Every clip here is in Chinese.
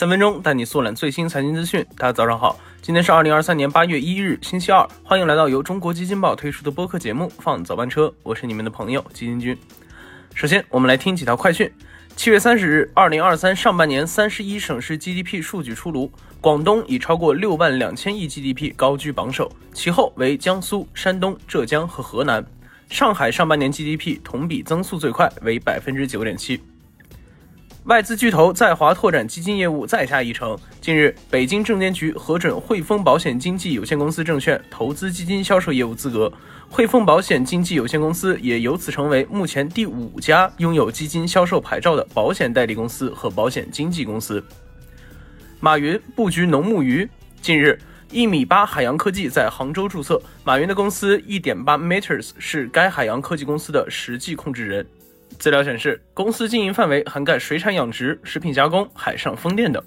三分钟带你速览最新财经资讯。大家早上好，今天是二零二三年八月一日，星期二。欢迎来到由中国基金报推出的播客节目《放早班车》，我是你们的朋友基金君。首先，我们来听几条快讯。七月三十日，二零二三上半年三十一省市 GDP 数据出炉，广东以超过六万两千亿 GDP 高居榜首，其后为江苏、山东、浙江和河南。上海上半年 GDP 同比增速最快，为百分之九点七。外资巨头在华拓展基金业务再下一城。近日，北京证监局核准汇丰保险经纪有限公司证券投资基金销售业务资格，汇丰保险经纪有限公司也由此成为目前第五家拥有基金销售牌照的保险代理公司和保险经纪公司。马云布局农牧鱼。近日，一米八海洋科技在杭州注册，马云的公司一点八 meters 是该海洋科技公司的实际控制人。资料显示，公司经营范围涵盖水产养殖、食品加工、海上风电等。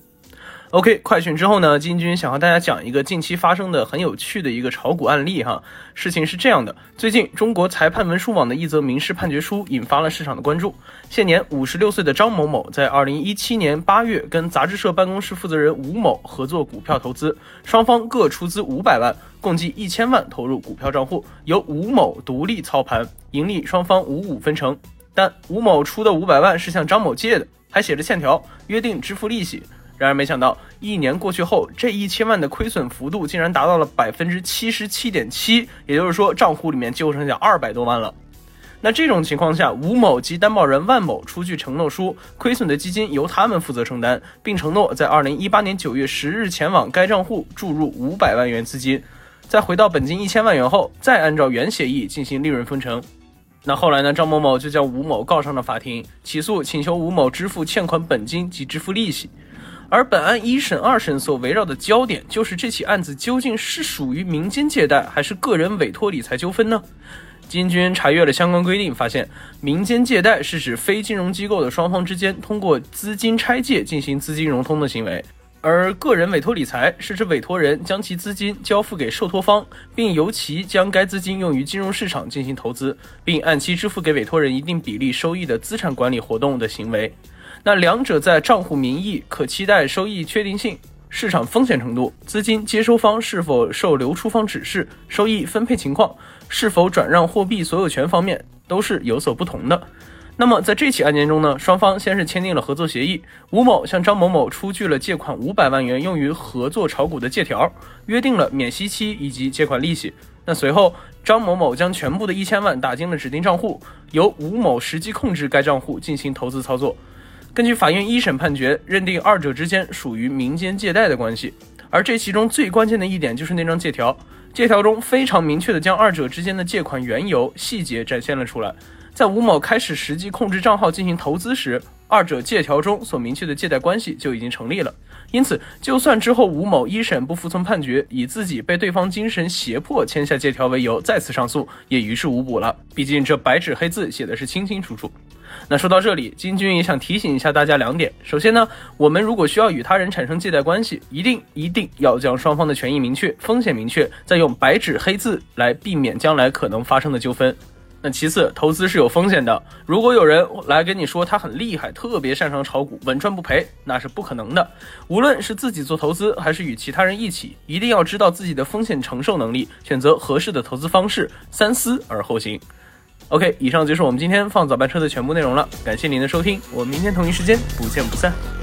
OK，快讯之后呢，金军想和大家讲一个近期发生的很有趣的一个炒股案例哈。事情是这样的，最近中国裁判文书网的一则民事判决书引发了市场的关注。现年五十六岁的张某某，在二零一七年八月跟杂志社办公室负责人吴某合作股票投资，双方各出资五百万，共计一千万投入股票账户，由吴某独立操盘，盈利双方五五分成。但吴某出的五百万是向张某借的，还写着欠条，约定支付利息。然而没想到，一年过去后，这一千万的亏损幅度竟然达到了百分之七十七点七，也就是说，账户里面就剩下二百多万了。那这种情况下，吴某及担保人万某出具承诺书，亏损的基金由他们负责承担，并承诺在二零一八年九月十日前往该账户注入五百万元资金，在回到本金一千万元后，再按照原协议进行利润分成。那后来呢？张某某就将吴某告上了法庭，起诉请求吴某支付欠款本金及支付利息。而本案一审、二审所围绕的焦点，就是这起案子究竟是属于民间借贷还是个人委托理财纠纷呢？金军查阅了相关规定，发现民间借贷是指非金融机构的双方之间通过资金拆借进行资金融通的行为。而个人委托理财是指委托人将其资金交付给受托方，并由其将该资金用于金融市场进行投资，并按期支付给委托人一定比例收益的资产管理活动的行为。那两者在账户名义、可期待收益确定性、市场风险程度、资金接收方是否受流出方指示、收益分配情况、是否转让货币所有权方面都是有所不同的。那么在这起案件中呢，双方先是签订了合作协议，吴某向张某某出具了借款五百万元用于合作炒股的借条，约定了免息期以及借款利息。那随后，张某某将全部的一千万打进了指定账户，由吴某实际控制该账户进行投资操作。根据法院一审判决，认定二者之间属于民间借贷的关系。而这其中最关键的一点就是那张借条，借条中非常明确的将二者之间的借款缘由细节展现了出来。在吴某开始实际控制账号进行投资时，二者借条中所明确的借贷关系就已经成立了。因此，就算之后吴某一审不服从判决，以自己被对方精神胁迫签下借条为由再次上诉，也于事无补了。毕竟这白纸黑字写的是清清楚楚。那说到这里，金军也想提醒一下大家两点：首先呢，我们如果需要与他人产生借贷关系，一定一定要将双方的权益明确、风险明确，再用白纸黑字来避免将来可能发生的纠纷。那其次，投资是有风险的。如果有人来跟你说他很厉害，特别擅长炒股，稳赚不赔，那是不可能的。无论是自己做投资，还是与其他人一起，一定要知道自己的风险承受能力，选择合适的投资方式，三思而后行。OK，以上就是我们今天放早班车的全部内容了。感谢您的收听，我们明天同一时间不见不散。